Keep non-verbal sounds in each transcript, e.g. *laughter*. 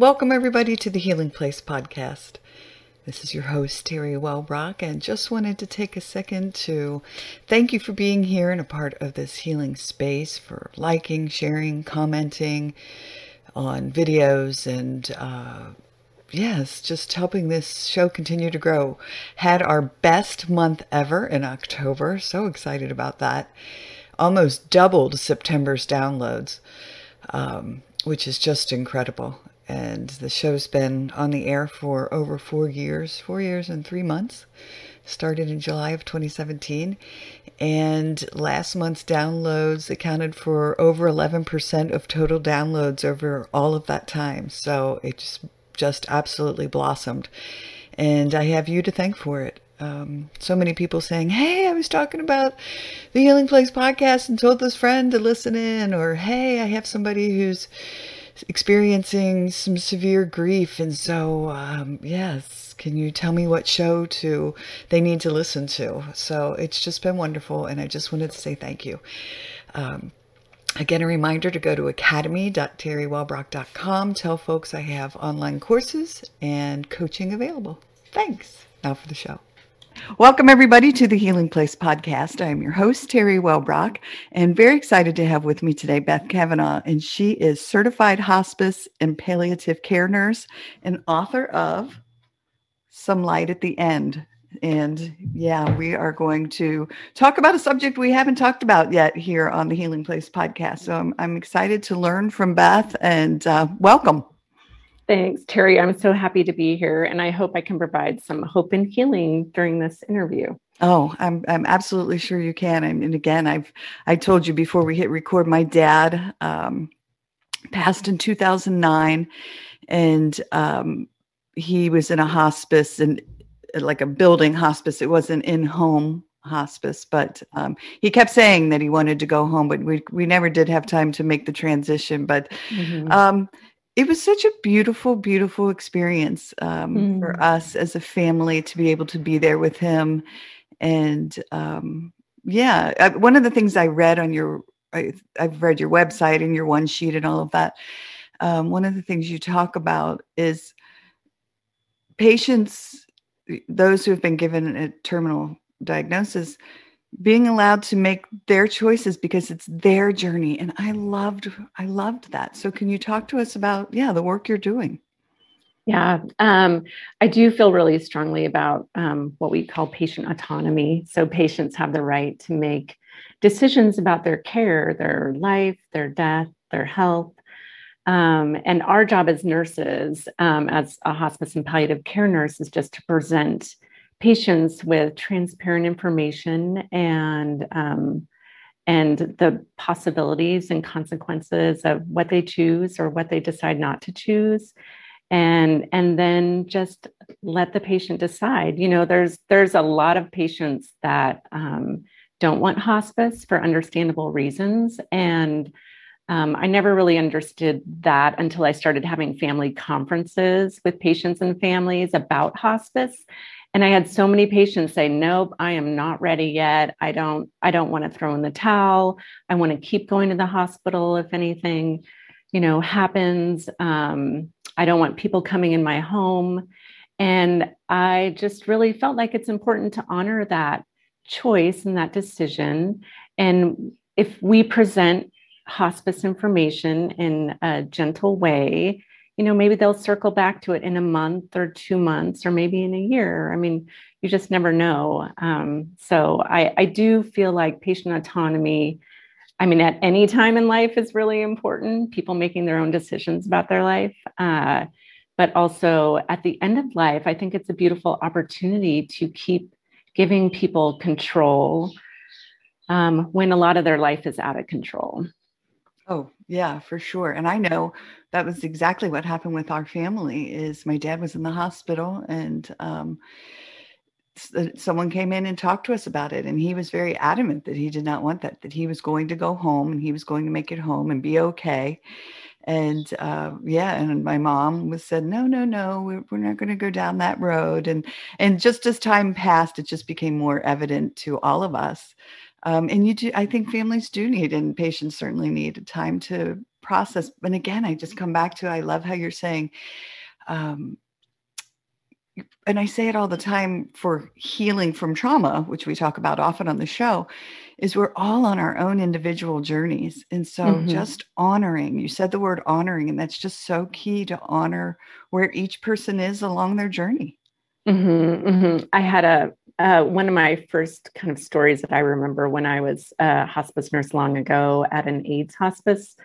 Welcome, everybody, to the Healing Place podcast. This is your host, Terri Wellbrock, and just wanted to take a second to thank you for being here and a part of this healing space, for liking, sharing, commenting on videos, and uh, yes, just helping this show continue to grow. Had our best month ever in October. So excited about that. Almost doubled September's downloads, um, which is just incredible and the show's been on the air for over four years, four years and three months. Started in July of 2017, and last month's downloads accounted for over 11% of total downloads over all of that time. So it just just absolutely blossomed, and I have you to thank for it. Um, so many people saying, Hey, I was talking about the Healing Place podcast and told this friend to listen in, or Hey, I have somebody who's experiencing some severe grief. And so, um, yes, can you tell me what show to they need to listen to? So it's just been wonderful. And I just wanted to say thank you. Um, Again, a reminder to go to academy.terriwellbrock.com. Tell folks I have online courses and coaching available. Thanks. Now for the show. Welcome, everybody, to the Healing Place podcast. I am your host, Terri Wellbrock, and very excited to have with me today Beth Cavenaugh. And she is certified hospice and palliative care nurse and author of Some Light at the End. And yeah, we are going to talk about a subject we haven't talked about yet here on the Healing Place podcast. So I'm, I'm excited to learn from Beth and uh, welcome. Thanks, Terry. I'm so happy to be here, and I hope I can provide some hope and healing during this interview. Oh, I'm I'm absolutely sure you can. And again, I've I told you before we hit record, my dad um, passed in 2009, and um, he was in a hospice and like a building hospice. It wasn't in home hospice, but um, he kept saying that he wanted to go home, but we we never did have time to make the transition. But mm-hmm. um, it was such a beautiful, beautiful experience um, mm. for us as a family to be able to be there with him. And um, yeah, I, one of the things I read on your, I, have read your website and your one sheet and all of that. Um, one of the things you talk about is patients, those who have been given a terminal diagnosis, being allowed to make their choices because it's their journey and i loved i loved that. So can you talk to us about yeah the work you're doing? Yeah um, i do feel really strongly about um, what we call patient autonomy. So patients have the right to make decisions about their care their life their death their health. Um, and our job as nurses um, as a hospice and palliative care nurse is just to present patients with transparent information and um, and the possibilities and consequences of what they choose or what they decide not to choose. And and then just let the patient decide. You know there's there's a lot of patients that um, don't want hospice for understandable reasons. And um, I never really understood that until I started having family conferences with patients and families about hospice and i had so many patients say nope i am not ready yet. I don't i don't want to throw in the towel. I want to keep going to the hospital if anything you know happens. Um, i don't want people coming in my home. And i just really felt like it's important to honor that choice and that decision. And if we present hospice information in a gentle way you know, maybe they'll circle back to it in a month or two months or maybe in a year. I mean, you just never know. Um, so I, I do feel like patient autonomy, I mean, at any time in life is really important, people making their own decisions about their life. Uh, but also at the end of life, I think it's a beautiful opportunity to keep giving people control um, when a lot of their life is out of control. Oh, yeah, for sure. And I know that was exactly what happened with our family is my dad was in the hospital and um, uh, someone came in and talked to us about it and he was very adamant that he did not want that that he was going to go home and he was going to make it home and be okay and uh, yeah and my mom was said no no no we're, we're not going to go down that road and and just as time passed it just became more evident to all of us Um, and you do, I think families do need, and patients certainly need time to process. And again, I just come back to, I love how you're saying, um, and I say it all the time for healing from trauma, which we talk about often on the show, is we're all on our own individual journeys. And so mm-hmm. just honoring, you said the word honoring, and that's just so key to honor where each person is along their journey. Mm-hmm, mm-hmm. I had a, uh, one of my first kind of stories that I remember when I was a hospice nurse long ago at an AIDS hospice.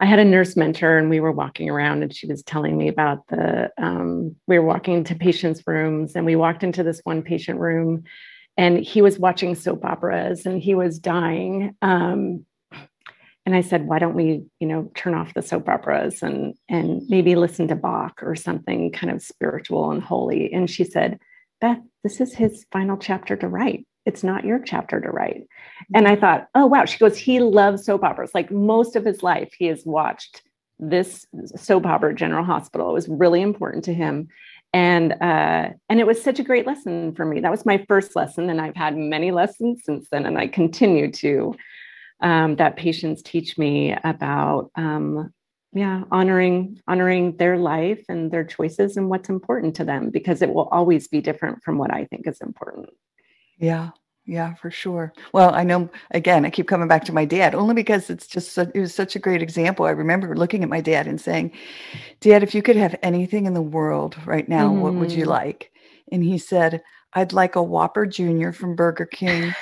I had a nurse mentor and we were walking around and she was telling me about the, um, we were walking to patients' rooms and we walked into this one patient room and he was watching soap operas and he was dying. Um, and I said, why don't we, you know, turn off the soap operas and, and maybe listen to Bach or something kind of spiritual and holy. And she said, Beth, this is his final chapter to write it's not your chapter to write. And I thought, oh, wow. She goes, he loves soap operas. Like most of his life, he has watched this soap opera, General Hospital. It was really important to him. And uh, and it was such a great lesson for me. That was my first lesson, and I've had many lessons since then, and I continue to. Um, that patients teach me about um, yeah honoring honoring their life and their choices and what's important to them because it will always be different from what i think is important yeah. Yeah, for sure. Well, I know again, I keep coming back to my dad only because it's just it was such a great example. I remember looking at my dad and saying, "Dad, if you could have anything in the world right now, mm-hmm. what would you mm-hmm. like?" And he said, "I'd like a Whopper Junior from Burger King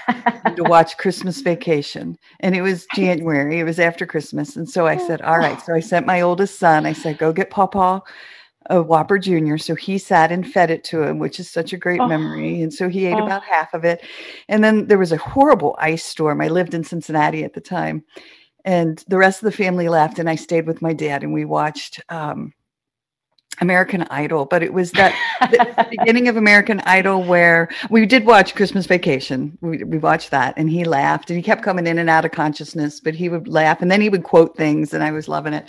to *laughs* watch Christmas Vacation." And it was January, it was after Christmas, and so I said, "All right." So I sent my oldest son. I said, "Go get Papa a Whopper Jr. So he sat and fed it to him, which is such a great oh. memory. And so he ate oh. about half of it. And then there was a horrible ice storm. I lived in Cincinnati at the time. And the rest of the family left, and I stayed with my dad, and we watched um, American Idol, but it was that the beginning of American Idol where we did watch Christmas Vacation. We, we watched that and he laughed and he kept coming in and out of consciousness, but he would laugh and then he would quote things and I was loving it.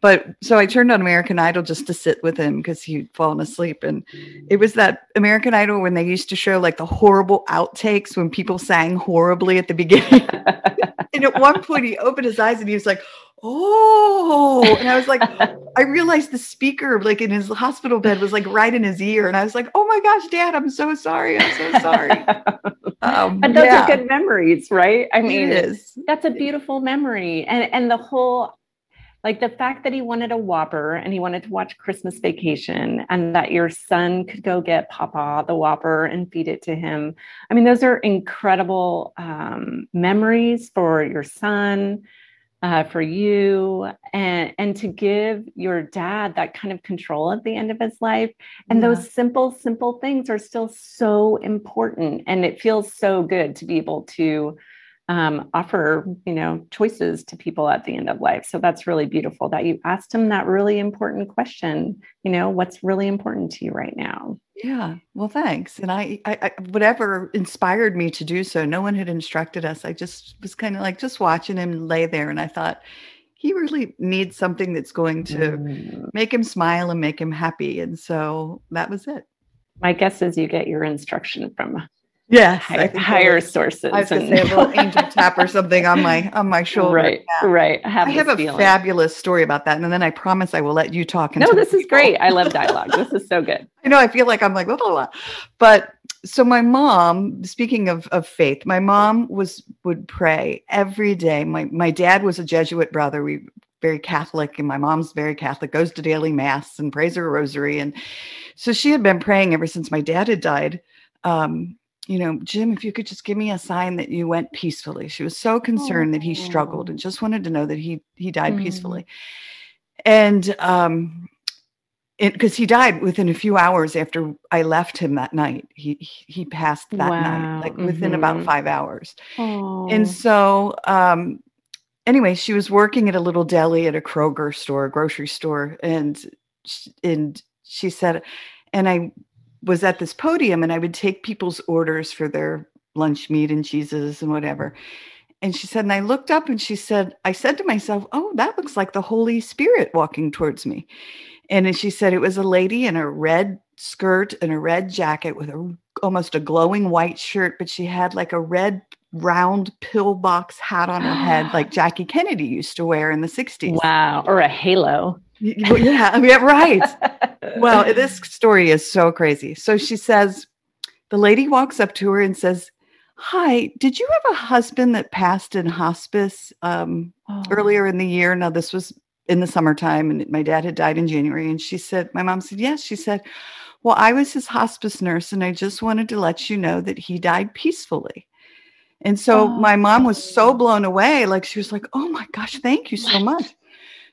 But so I turned on American Idol just to sit with him because he'd fallen asleep. And it was that American Idol when they used to show like the horrible outtakes when people sang horribly at the beginning. *laughs* and at one point he opened his eyes and he was like, oh and i was like *laughs* i realized the speaker like in his hospital bed was like right in his ear and i was like oh my gosh dad i'm so sorry i'm so sorry *laughs* um, and those yeah. are good memories right i mean it is. that's a beautiful memory and and the whole like the fact that he wanted a whopper and he wanted to watch christmas vacation and that your son could go get papa the whopper and feed it to him i mean those are incredible um, memories for your son uh, for you and and to give your dad that kind of control at the end of his life and yeah. those simple simple things are still so important and it feels so good to be able to um, offer you know choices to people at the end of life. So that's really beautiful that you asked him that really important question you know what's really important to you right now? Yeah well thanks. And I, I, I whatever inspired me to do so no one had instructed us. I just was kind of like just watching him lay there and i thought he really needs something that's going to mm. make him smile and make him happy. And so that was it. My guess is you get your instruction from Yes, higher, higher sources. I was and... say a little *laughs* angel tap or something on my on my shoulder. Right, yeah. right. I have, I have a feeling. fabulous story about that, and then I promise I will let you talk. No, this is great. I love dialogue. this is so good. *laughs* I know. I feel like I'm like blah, blah, blah. but so my mom. Speaking of of faith, my mom was would pray every day. My my dad was a Jesuit brother. We very Catholic, and my mom's very Catholic. Goes to daily mass and prays her rosary, and so she had been praying ever since my dad had died. Um, you know, Jim, if you could just give me a sign that you went peacefully. She was so concerned oh. that he struggled and just wanted to know that he he died mm. peacefully. And um because he died within a few hours after I left him that night. He he passed that wow. night, like mm-hmm. within about mm-hmm. five hours. Oh. And so um anyway, she was working at a little deli at a Kroger store, grocery store, and and she said, and I was at this podium and I would take people's orders for their lunch meat and cheeses and whatever. And she said, and I looked up and she said, I said to myself, Oh, that looks like the Holy Spirit walking towards me. And she said, it was a lady in a red skirt and a red jacket with a almost a glowing white shirt, but she had like a red round pillbox hat on her head like *gasps* Jackie Kennedy used to wear in the 60s. Wow. Or a halo. Yeah, yeah, right. well, *laughs* this story is so crazy. So she says, the lady walks up to her and says, Hi, did you have a husband that passed in hospice um, oh. earlier in the year? Now, this was in the summertime, and my dad had died in January. And she said, My mom said, Yes. She said, Well, I was his hospice nurse, and I just wanted to let you know that he died peacefully. And so oh. my mom was so blown away. Like, she was like, Oh my gosh, thank you so much.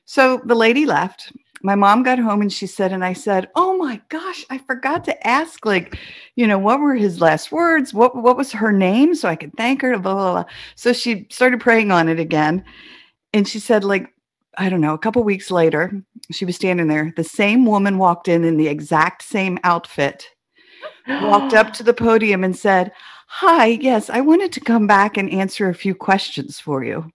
So the lady left my mom got home and she said, and I said, "Oh my gosh, I forgot to ask, like, you know, what were his last words? What what was her name, so I could thank her." Blah blah blah. So she started praying on it again, and she said, like, I don't know, a couple weeks later, she was standing there. The same woman walked in in the exact same outfit, walked up to the podium and said, "Hi, yes, I wanted to come back and answer a few questions for you."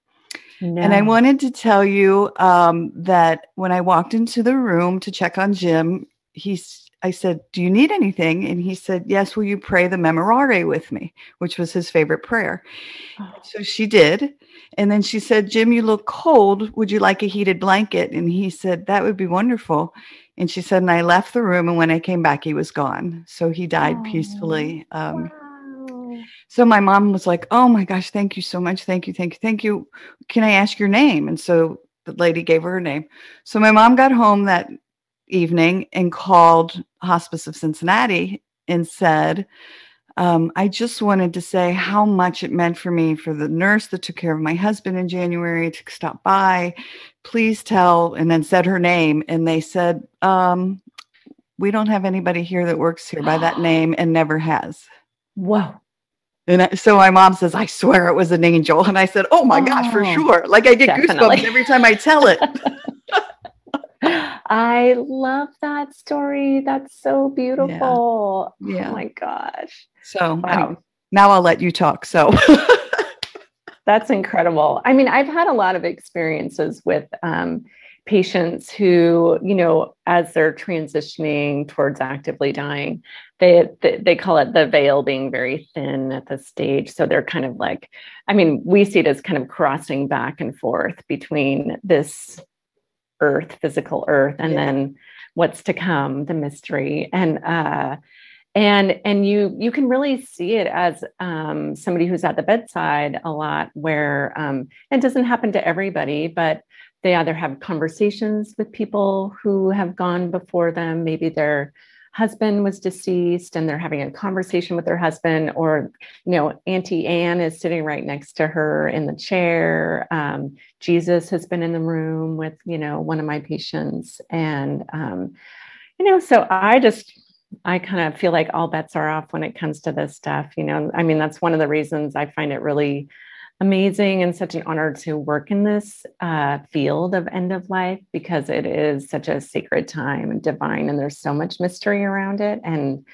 No. And I wanted to tell you um, that when I walked into the room to check on Jim, he's I said, Do you need anything? And he said, Yes, will you pray the memorare with me? Which was his favorite prayer. Oh. So she did. And then she said, Jim, you look cold. Would you like a heated blanket? And he said, That would be wonderful. And she said, and I left the room. And when I came back, he was gone. So he died oh. peacefully. Um, so my mom was like, "Oh my gosh, thank you so much. Thank you, thank you, thank you. Can I ask your name?" And so the lady gave her her name. So my mom got home that evening and called Hospice of Cincinnati and said, um, I just wanted to say how much it meant for me for the nurse that took care of my husband in January to stop by. Please tell, and then said her name. And they said, um, We don't have anybody here that works here by that *gasps* name and never has. Whoa. And I, so my mom says, I swear it was an angel. And I said, Oh my oh, gosh, for oh, sure. Like I get definitely. goosebumps every time I tell it. *laughs* *laughs* I love that story. That's so beautiful. Yeah. yeah. Oh my gosh. So wow. Anyway, now I'll let you talk. So *laughs* that's incredible. I mean, I've had a lot of experiences with um, patients who, you know, as they're transitioning towards actively dying, they, they call it the veil being very thin at this stage. So they're kind of like, I mean, we see it as kind of crossing back and forth between this earth, physical earth, and yeah. then what's to come, the mystery. And uh and and you you can really see it as um, somebody who's at the bedside a lot where um, it doesn't happen to everybody but they either have conversations with people who have gone before them maybe their husband was deceased and they're having a conversation with their husband or you know auntie anne is sitting right next to her in the chair. Um, jesus has been in the room with you know one of my patients and um, you know so i just i kind of feel like all bets are off when it comes to this stuff you know? I mean that's one of the reasons i find it really amazing and such an honor to work in this uh, field of end of life because it is such a sacred time and divine and there's so much mystery around it and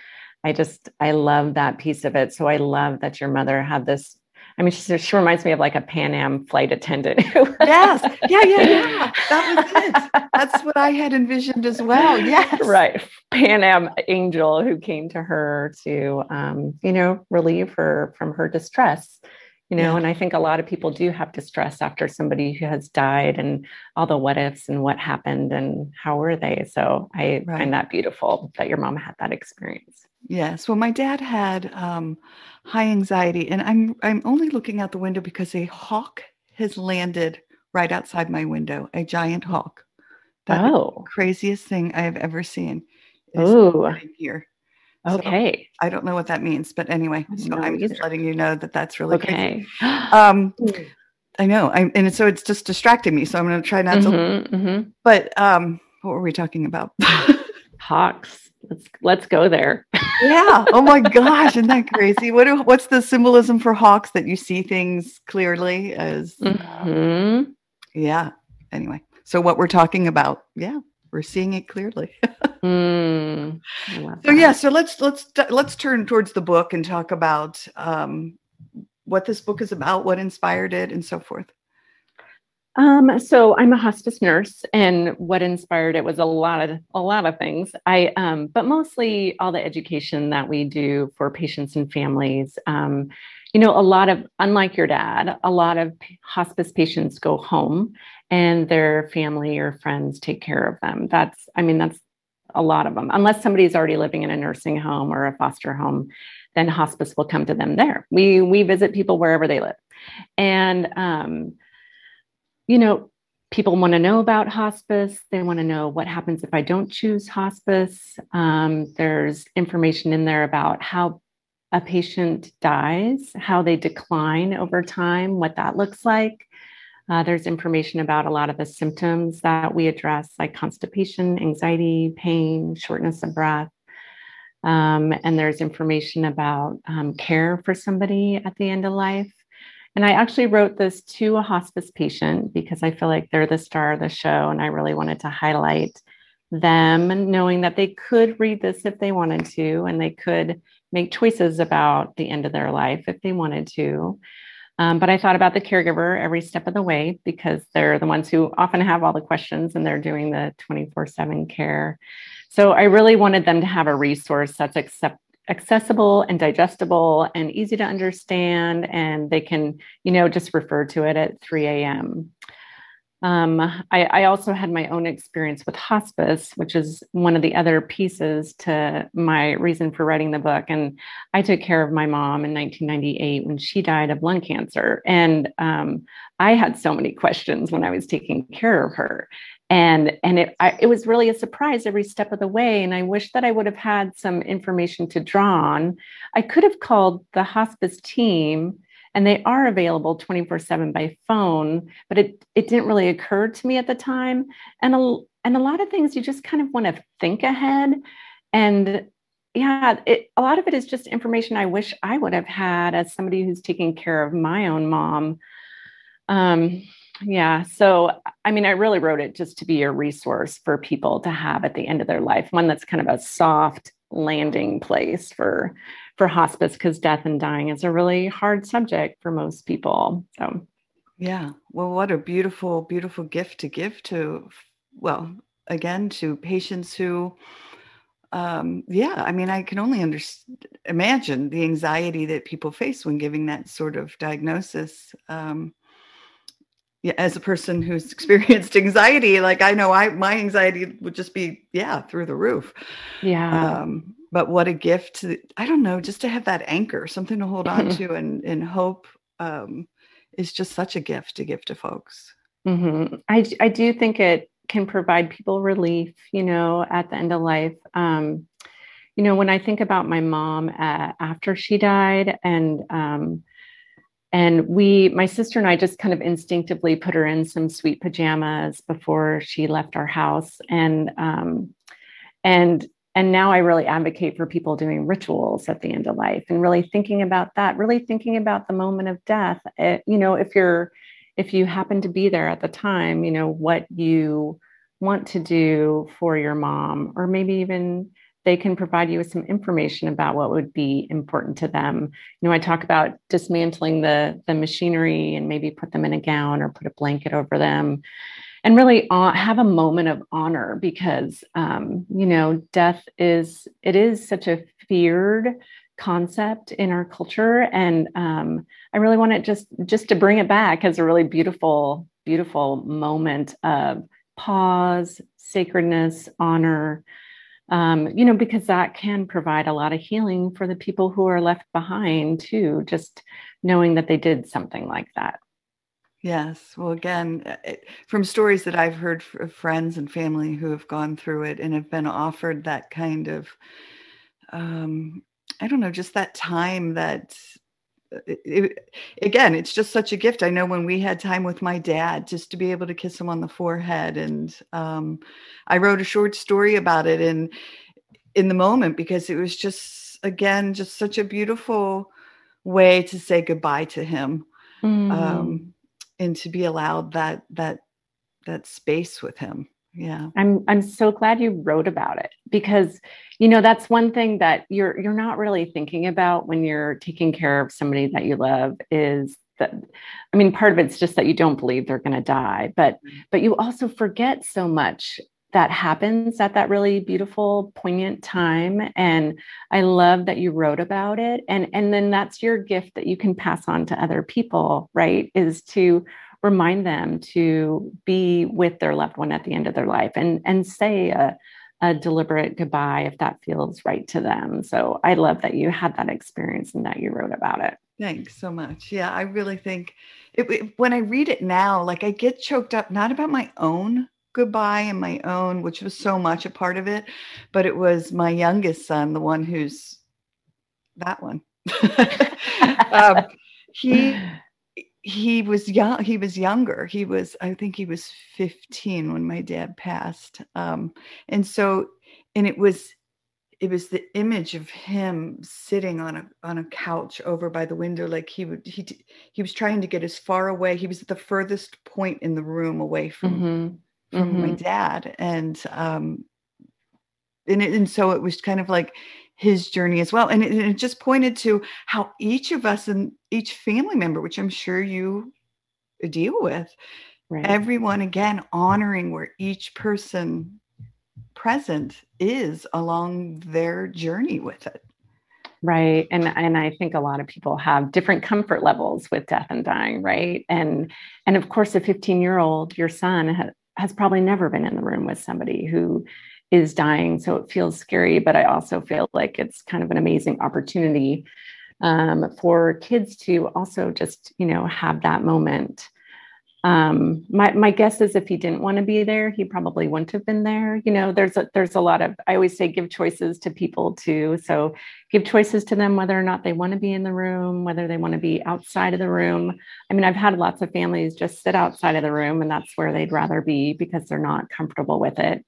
i just i love that piece of it so i love that your mother had this I mean, she, she reminds me of like a Pan Am flight attendant. *laughs* yes. Yeah, yeah, yeah. *laughs* That was it. That's what I had envisioned as well. Yes. Right. Pan Am angel who came to her to, um, you know, relieve her from her distress you know yeah. and i think a lot of people do have distress after somebody who has died and all the what ifs and what happened and how were they so i right. find that beautiful that your mom had that experience yes well my dad had um, high anxiety and i'm i'm only looking out the window because a hawk has landed right outside my window a giant hawk that oh. craziest thing i have ever seen Oh, here Okay. So I don't know what that means, but anyway, so I'm either. just letting you know that that's really okay. *gasps* Um, hmm. I know, I, and so it's just distracting me. So I'm going to try not mm-hmm, to. Mm-hmm. But um, what were we talking about? *laughs* Hawks. Let's let's go there. *laughs* yeah. Oh my gosh, isn't that crazy? What do, what's the symbolism for hawks that you see things clearly as? Mm-hmm. Um, yeah. Anyway, so what we're talking about? Yeah, we're seeing it clearly. *laughs* mm, so yeah, so let's let's let's turn towards the book and talk about um, what this book is about, what inspired it, and so forth. Um, so I'm a hospice nurse, and what inspired it was a lot of a lot of things. I, um, but mostly all the education that we do for patients and families. Um, you know, a lot of, unlike your dad, a lot of hospice patients go home and their family or friends take care of them. That's, I mean, that's a lot of them. Unless somebody's already living in a nursing home or a foster home, then hospice will come to them there. We we visit people wherever they live, and um, you know, people want to know about hospice. They want to know what happens if I don't choose hospice. Um, there's information in there about how a patient dies, how they decline over time, what that looks like. Uh, there's information about a lot of the symptoms that we address, like constipation, anxiety, pain, shortness of breath. Um, and there's information about um, care for somebody at the end of life. And I actually wrote this to a hospice patient because I feel like they're the star of the show. And I really wanted to highlight them, knowing that they could read this if they wanted to, and they could make choices about the end of their life if they wanted to. Um, but I thought about the caregiver every step of the way because they're the ones who often have all the questions and they're doing the 24 7 care. So I really wanted them to have a resource that's accept- accessible and digestible and easy to understand, and they can, you know, just refer to it at 3 a.m. Um, I, I, also had my own experience with hospice, which is one of the other pieces to my reason for writing the book. And I took care of my mom in 1998 when she died of lung cancer. And um, I had so many questions when I was taking care of her. And, and it, I, it was really a surprise every step of the way. And I wish that I would have had some information to draw on. I could have called the hospice team and they are available 24 7 by phone but it it didn't really occur to me at the time and a, and a lot of things you just kind of want to think ahead and yeah it, a lot of it is just information i wish i would have had as somebody who's taking care of my own mom um yeah so i mean i really wrote it just to be a resource for people to have at the end of their life one that's kind of a soft landing place for for hospice because death and dying is a really hard subject for most people. So, yeah. Well, what a beautiful, beautiful gift to give to, well, again, to patients who, um, yeah, I mean, I can only under- imagine the anxiety that people face when giving that sort of diagnosis. Um, yeah, as a person who's *laughs* experienced anxiety, like I know I my anxiety would just be yeah through the roof. Yeah. Um, but what a gift to, i don't know just to have that anchor something to hold on *laughs* to and and hope um, is just such a gift to give to folks mm-hmm. I, I do think it can provide people relief you know at the end of life um, you know when i think about my mom uh, after she died and um, and we my sister and i just kind of instinctively put her in some sweet pajamas before she left our house. And um, and and now i really advocate for people doing rituals at the end of life and really thinking about that really thinking about the moment of death. It, eh, you know if you're if you happen to be there at the time you know what you want to do for your mom or maybe even they can provide you with some information about what would be important to them. You know i talk about dismantling the the machinery and maybe put them in a gown or put a blanket over them and really have a moment of honor because um, you know death is it is such a feared concept in our culture. And um, i really want it just just to bring it back as a really beautiful beautiful moment of pause sacredness honor um, you know because that can provide a lot of healing for the people who are left behind too just knowing that they did something like that Yes. Well, again, uh, it, from stories that I've heard of friends and family who have gone through it and have been offered that kind of, um, I don't know, just that time that, it, it, again, it's just such a gift. I know when we had time with my dad, just to be able to kiss him on the forehead. And um, I wrote a short story about it in, in the moment because it was just, again, just such a beautiful way to say goodbye to him. Mm. Um, and to be allowed that that that space with him yeah. I'm i'm so glad you wrote about it because you know that's one thing that you're you're not really thinking about when you're taking care of somebody that you love is that i mean part of it's just that you don't believe they're going to die but mm-hmm. but you also forget so much that happens at that really beautiful poignant time. And i love that you wrote about it. And and then that's your gift that you can pass on to other people right is to remind them to be with their loved one at the end of their life and and say a, a deliberate goodbye if that feels right to them so i love that you had that experience and that you wrote about it Thanks so much. Yeah, I really think it, it, when I read it now, like I get choked up not about my own goodbye and my own, which was so much a part of it, but it was my youngest son, the one who's that one. *laughs* um, he he was young. He was younger. He was, I think, he was 15 when my dad passed, um, and so, and it was it was the image of him sitting on a on a couch over by the window like he would he he was trying to get as far away he was at the furthest point in the room away from mm-hmm. from mm-hmm. my dad and um and it, and so it was kind of like his journey as well and it, it just pointed to how each of us and each family member which i'm sure you deal with right. everyone again honoring where each person present is along their journey with it right and and i think a lot of people have different comfort levels with death and dying right and and of course a 15 year old your son ha- has probably never been in the room with somebody who is dying so it feels scary but i also feel like it's kind of an amazing opportunity um, for kids to also just you know have that moment. Um my my guess is if he didn't want to be there he probably wouldn't have been there. You know there's a there's a lot of i always say give choices to people too. So give choices to them whether or not they want to be in the room whether they want to be outside of the room. I mean i've had lots of families just sit outside of the room and that's where they'd rather be because they're not comfortable with it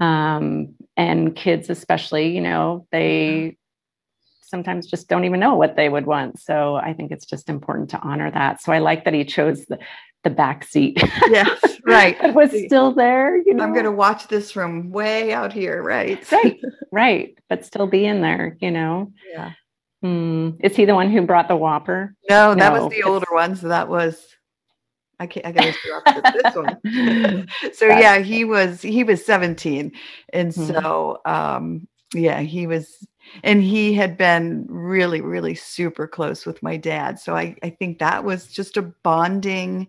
um and kids especially you know they sometimes just don't even know what they would want. So I think it's just important to honor that. So I like that he chose the, the back seat. Yes, *laughs* right. it was still there. You know? I'm going to watch this from way out here, right? right, right. But still be in there, you know? Yeah. Mm. Is he the one who brought the Whopper? No, that no, was the older one. So that was I can't. I got to start with this one. *laughs* so yeah, he was he was 17, and mm-hmm. so um, yeah, he was, and he had been really, really super close with my dad. So I I think that was just a bonding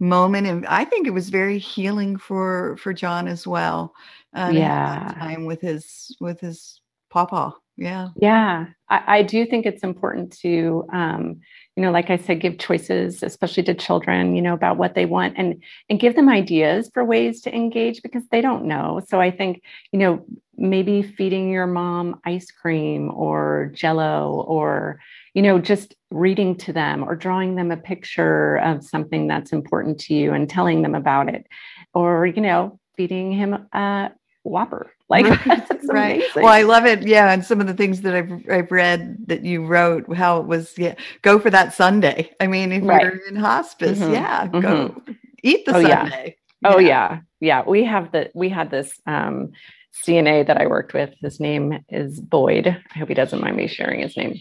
moment and i think it was very healing for for john as well uh, yeah time with his with his papa yeah yeah I, I, do think it's important to um you know like i said give choices especially to children you know about what they want and and give them ideas for ways to engage because they don't know. So i think you know maybe feeding your mom ice cream or jello or you know just reading to them or drawing them a picture of something that's important to you and telling them about it. Or you know feeding him a whopper. Like right, *laughs* well i love it. Yeah and some of the things that I've, I've read that you wrote how it was yeah go for that sundae. I mean if right. you're in hospice mm-hmm. yeah go mm-hmm. eat the oh, sundae. Yeah. oh yeah. yeah. We have the we had this um cna that i worked with. His name is boyd. I hope he doesn't mind me sharing his name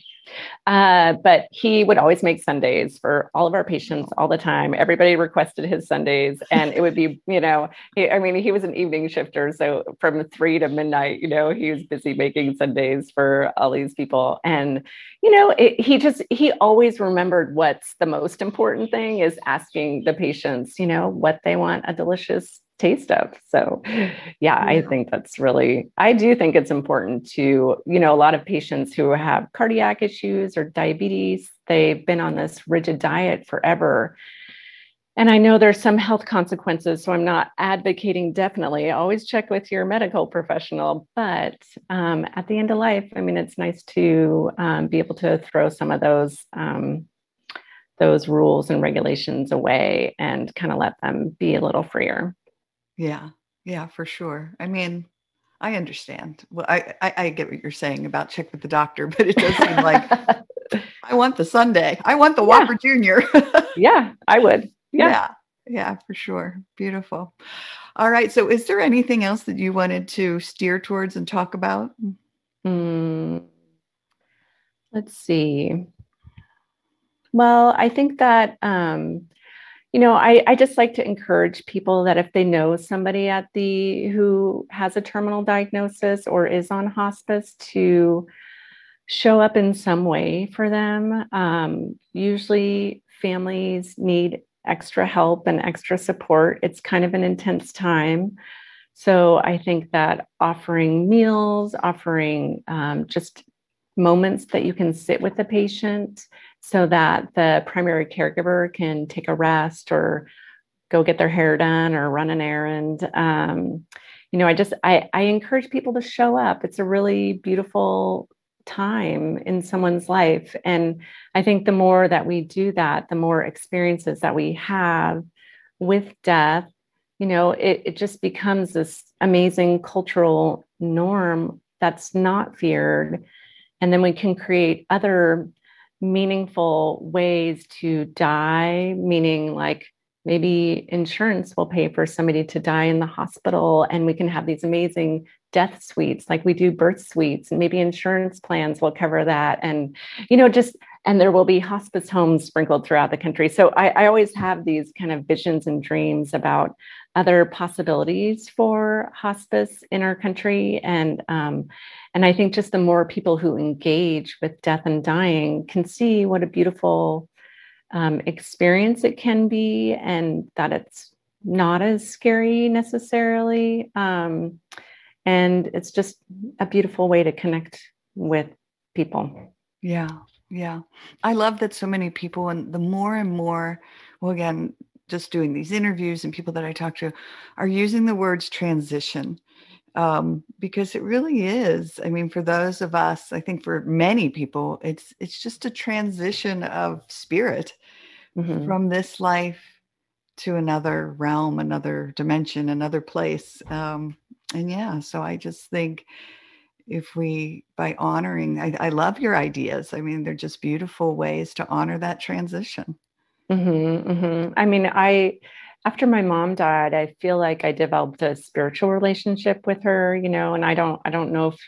uh, but he would always make sundaes for all of our patients all the time. Everybody requested his sundaes, and it would be, *laughs* you know, he, I mean, he was an evening shifter. So from three to midnight, you know, he was busy making sundaes for all these people. And, you know, it, he just, he always remembered what's the most important thing is asking the patients, you know, what they want a delicious taste of. So, yeah, I think that's really, I do think it's important to, you know, a lot of patients who have cardiac issues or diabetes, they've been on this rigid diet forever. And I know there's some health consequences, so I'm not advocating definitely. Always check with your medical professional. But um, at the end of life, I mean, it's nice to um, be able to throw some of those um, those rules and regulations away and kind of let them be a little freer. Yeah. Yeah, for sure. I mean, I understand. Well, I, I, I get what you're saying about check with the doctor, *laughs* but it does seem like *laughs* I want the sundae. I want the yeah. Whopper Junior. *laughs* yeah, I would. Yeah. yeah. Yeah, for sure. Beautiful. All right. So, is there anything else that you wanted to steer towards and talk about? Mm, let's see. Well, I think that um, you know, I, I just like to encourage people that if they know somebody at the who has a terminal diagnosis or is on hospice to show up in some way for them. Um, usually, families need extra help and extra support. It's kind of an intense time. So, I think that offering meals, offering um, just moments that you can sit with the patient so that the primary caregiver can take a rest or go get their hair done or run an errand. Um, you know, I just I, I encourage people to show up. It's a really beautiful time in someone's life. And I think the more that we do that, the more experiences that we have with death, you know, it, it just becomes this amazing cultural norm that's not feared. And then we can create other meaningful ways to die, meaning like maybe insurance will pay for somebody to die in the hospital and we can have these amazing death suites like we do birth suites. And maybe insurance plans will cover that. And you know just and there will be hospice homes sprinkled throughout the country so I, I always have these kind of visions and dreams about other possibilities for hospice in our country and um, and i think just the more people who engage with death and dying can see what a beautiful um, experience it can be and that it's not as scary necessarily. Um, and it's just a beautiful way to connect with people. Yeah, yeah. I love that so many people, and the more and more, well, again, just doing these interviews and people that I talk to are using the words transition um, because it really is. I mean, for those of us, I think for many people, it's it's just a transition of spirit mm-hmm. from this life to another realm, another dimension, another place. Um, and yeah, so I just think if we, by honoring, I, I, love your ideas. I mean, they're just beautiful ways to honor that transition. Mm-hmm, mm-hmm. I mean, I after my mom died i feel like i developed a spiritual relationship with her you know and i don't i don't know if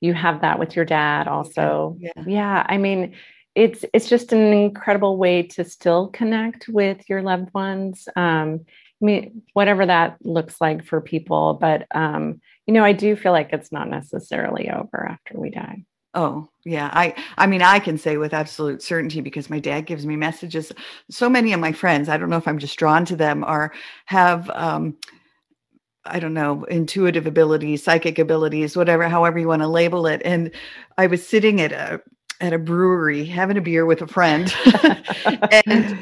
you have that with your dad also yeah, yeah i mean it's it's just an incredible way to still connect with your loved ones um, i mean whatever that looks like for people but um, you know i do feel like it's not necessarily over after we die Oh, yeah. I I mean, I can say with absolute certainty because my dad gives me messages. So many of my friends, I don't know if I'm just drawn to them, are have um I don't know, intuitive abilities, psychic abilities, whatever, however you want to label it. And I was sitting at a at a brewery having a beer with a friend. *laughs* and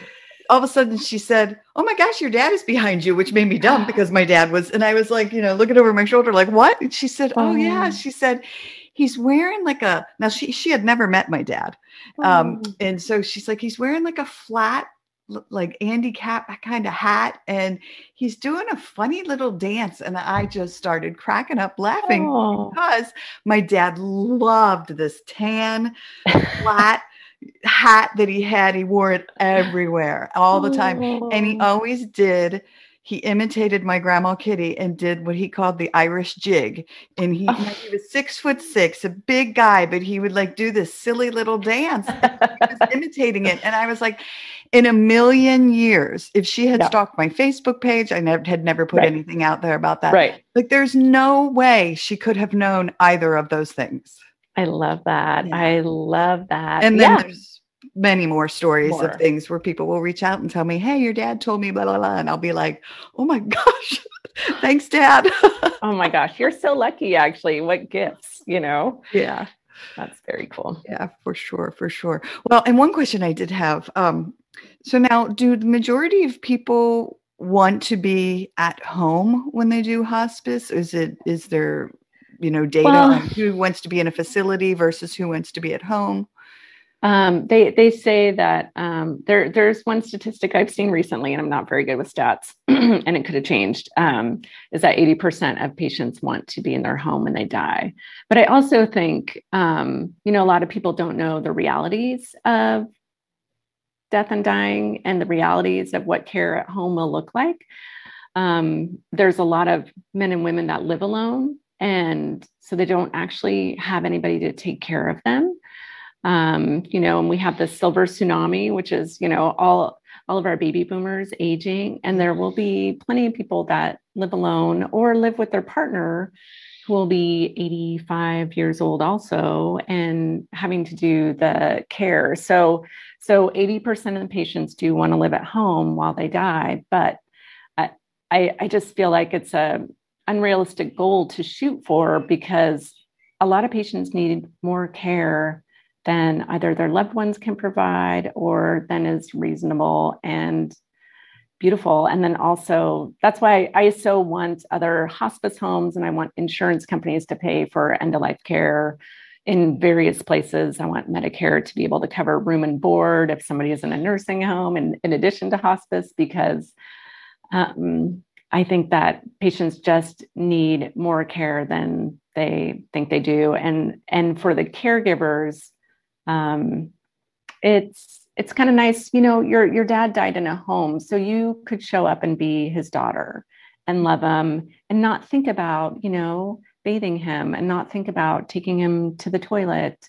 all of a sudden she said, Oh my gosh, your dad is behind you, which made me dumb because my dad was, and I was like, you know, looking over my shoulder, like, what? And she said, Oh, yeah. She said, he's wearing like a now she she had never met my dad um oh. and so she's like he's wearing like a flat like Andy Capp kind of hat, and he's doing a funny little dance. And I just started cracking up laughing oh. because my dad loved this tan flat hat that he had. He wore it everywhere all the time, oh. and he oh. always did he imitated my grandma Kitty and did what he called the Irish jig. And he, oh. he was six foot six, a big guy, but he would like do this silly little dance. he was *laughs* imitating it. And I was like, in a million years, if she had yeah. stalked my Facebook page, I never had never put right. anything out there about that. Right. Like there's no way she could have known either of those things. I love that. Yeah. I love that. And then yeah. there's many more stories more. of things where people will reach out and tell me, Hey, your dad told me blah, blah, blah. And I'll be like, Oh my *laughs* gosh, thanks, dad. oh my gosh, you're so lucky, actually. What gifts, you know? Yeah. That's very cool. Yeah, for sure. For sure. Well, and one question I did have um, so now, do the majority of people want to be at home when they do hospice? Is it, is there, you know, data well, on who wants to be in a facility versus who wants to be at home? Um, they they say that um, there there's one statistic I've seen recently, and I'm not very good with stats, *clears throat* and it could have changed. Um, is that 80% of patients want to be in their home when they die? But I also think um, you know a lot of people don't know the realities of death and dying, and the realities of what care at home will look like. Um, there's a lot of men and women that live alone, and so they don't actually have anybody to take care of them. Um, you know, and we have the silver tsunami, which is, you know, all all of our baby boomers aging, and there will be plenty of people that live alone or live with their partner who will be 85 years old also and having to do the care. So, so 80% of the patients do want to live at home while they die, but I, I just feel like it's a unrealistic goal to shoot for because a lot of patients need more care than either their loved ones can provide or than is reasonable and beautiful. And then also, that's why I so want other hospice homes and I want insurance companies to pay for end of life care in various places. I want Medicare to be able to cover room and board if somebody is in a nursing home, and in addition to hospice, because um, I think that patients just need more care than they think they do, and and for the caregivers, um, it's it's kind of nice, you know, your your dad died in a home, so you could show up and be his daughter and love him and not think about, you know, bathing him and not think about taking him to the toilet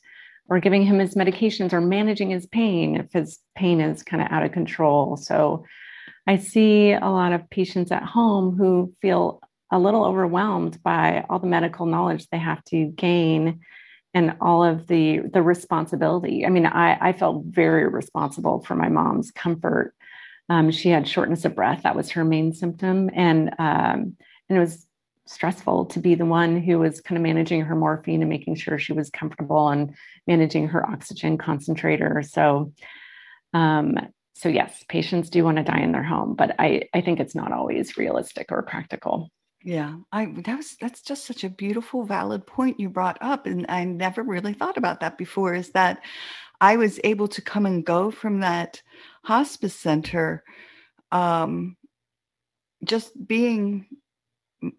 or giving him his medications or managing his pain if his pain is kind of out of control. So I see a lot of patients at home who feel a little overwhelmed by all the medical knowledge they have to gain and all of the the responsibility. I mean, I, I felt very responsible for my mom's comfort. Um, she had shortness of breath; that was her main symptom, and um, and it was stressful to be the one who was kind of managing her morphine and making sure she was comfortable and managing her oxygen concentrator. So, um, so yes, patients do want to die in their home, but I I think it's not always realistic or practical. Yeah, I that was that's just such a beautiful, valid point you brought up, and I never really thought about that before. Is that I was able to come and go from that hospice center, um, just being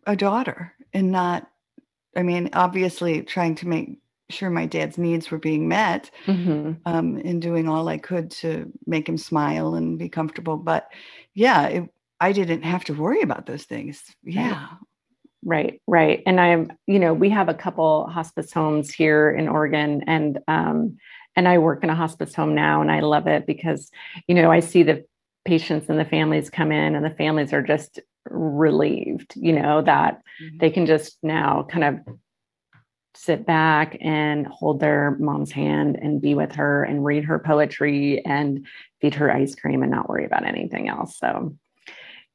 a daughter and not. I mean, obviously, trying to make sure my dad's needs were being met, mm-hmm. um, and doing all I could to make him smile and be comfortable. But yeah, it, I didn't have to worry about those things. Yeah. Right, right. And I'm, you know, we have a couple hospice homes here in Oregon and um and I work in a hospice home now and I love it because, you know, I see the patients and the families come in and the families are just relieved, you know, that mm-hmm. they can just now kind of sit back and hold their mom's hand and be with her and read her poetry and feed her ice cream and not worry about anything else. So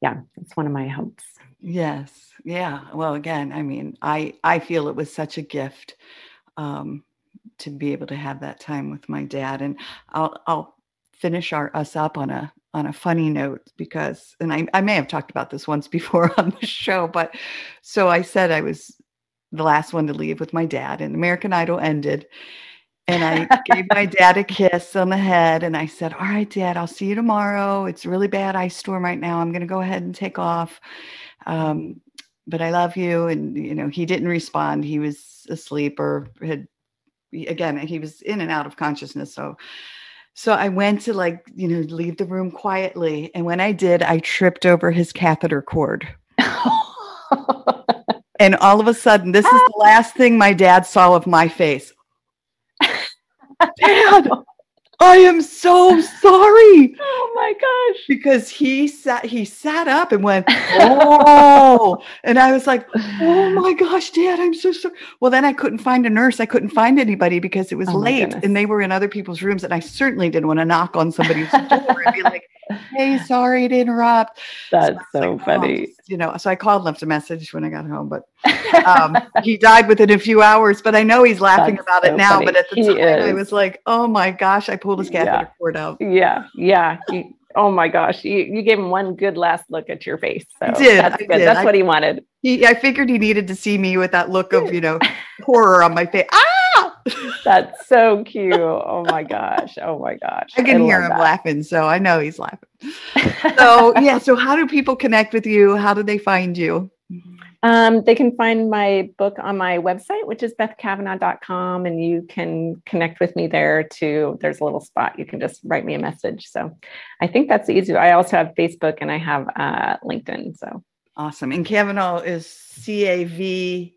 yeah, it's one of my hopes. Yes. Yeah. Well, again, I mean, I I feel it was such a gift um, to be able to have that time with my dad, and I'll I'll finish our us up on a on a funny note because, and I I may have talked about this once before *laughs* on the show, but so I said I was the last one to leave with my dad, and American Idol ended, and I gave my dad a kiss on the head and I said, All right, dad, I'll see you tomorrow. It's really bad ice storm right now. I'm going to go ahead and take off. Um, but I love you. And, you know, he didn't respond. He was asleep or had, again, he was in and out of consciousness. So, so I went to like, you know, leave the room quietly. And when I did, I tripped over his catheter cord. *laughs* and all of a sudden, this is the ah. last thing my dad saw of my face. *laughs* Dad, I am so sorry. Oh my gosh. Because he sat he sat up and went, *laughs* Oh, and I was like, Oh *sighs* my gosh, Dad, I'm so sorry. Well, then I couldn't find a nurse. I couldn't find anybody because it was oh late and they were in other people's rooms. And I certainly didn't want to knock on somebody's door and be like, hey, sorry to interrupt. That's so, so like, funny. Oh, you know, so I called, left a message when I got home, but um, *laughs* he died within a few hours. But I know he's laughing That's about so it now. Funny. But at the he time, is. I was like, oh my gosh, I pulled his catheter yeah. cord out. Yeah, yeah. He, oh my gosh, you, you gave him one good last look at your face. So I did. That's I good. Did. That's I, what he wanted. He, I figured he needed to see me with that look of, you know, horror on my face. Ah! *laughs* *laughs* That's so cute. Oh my gosh. Oh my gosh. I can I hear him that. laughing, so I know he's laughing. *laughs* So, yeah. So, how do people connect with you? How do they find you? Um, they can find my book on my website, which is bethcavenaugh.com, and you can connect with me there too. There's a little spot you can just write me a message. So I think that's easy. I also have Facebook and I have uh, LinkedIn. So awesome. And Cavenaugh is C A V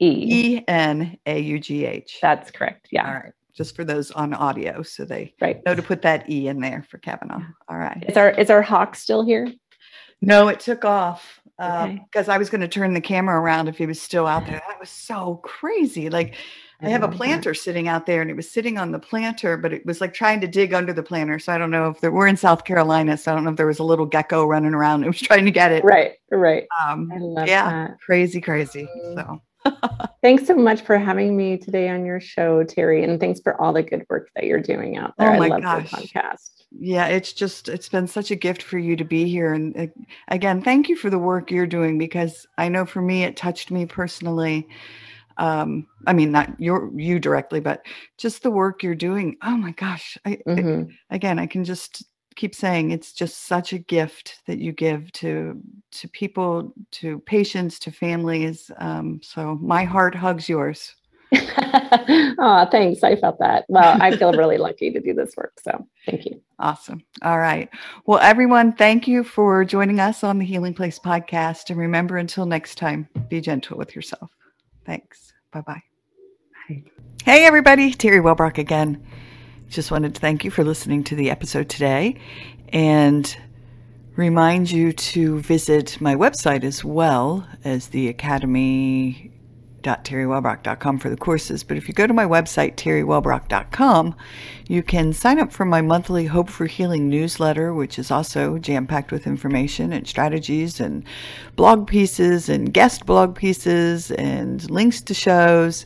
E N A U G H. That's correct. Yeah. All right. just for those on audio, so they Right. know to put that E in there for Cavenaugh. All right. Is our is our hawk still here? No, it took off Okay. because I was going to turn the camera around if he was still out there. That was so crazy. Like I have a that. planter sitting out there and it was sitting on the planter, but it was like trying to dig under the planter. So I don't know if there, we're in South Carolina. So I don't know if there was a little gecko running around. It was trying to get it. Right, right. Um, I love yeah, that. crazy, crazy. So *laughs* Thanks so much for having me today on your show, Terri, and thanks for all the good work that you're doing out there. Oh my I love gosh. your podcast. yeah, it's just, it's been such a gift for you to be here. And uh, again, thank you for the work you're doing because I know for me, it touched me personally. Um, I mean, not your, you directly, but just the work you're doing. Oh my gosh. I, I- Mhm. again i can just keep saying it's just such a gift that you give to to people to patients to families um, so my heart hugs yours *laughs* oh, thanks. I felt that. Well, I feel really lucky to do this work. So thank you. *laughs* awesome all right well everyone thank you for joining us on the healing place podcast and remember until next time be gentle with yourself thanks bye-bye Bye. Hey, everybody, Terri Wellbrock again. Just wanted to thank you for listening to the episode today and remind you to visit my website as well as the academy.terriwellbrock.com for the courses. But if you go to my website, terriwellbrock.com, you can sign up for my monthly Hope for Healing newsletter, which is also jam packed with information and strategies and blog pieces and guest blog pieces and links to shows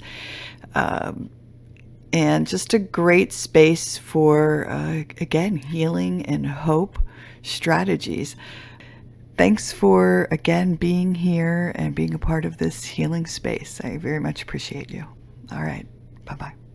um, and just a great space for, uh, again, healing and hope strategies. Thanks for, again, being here and being a part of this healing space. I very much appreciate you. All right. Bye bye.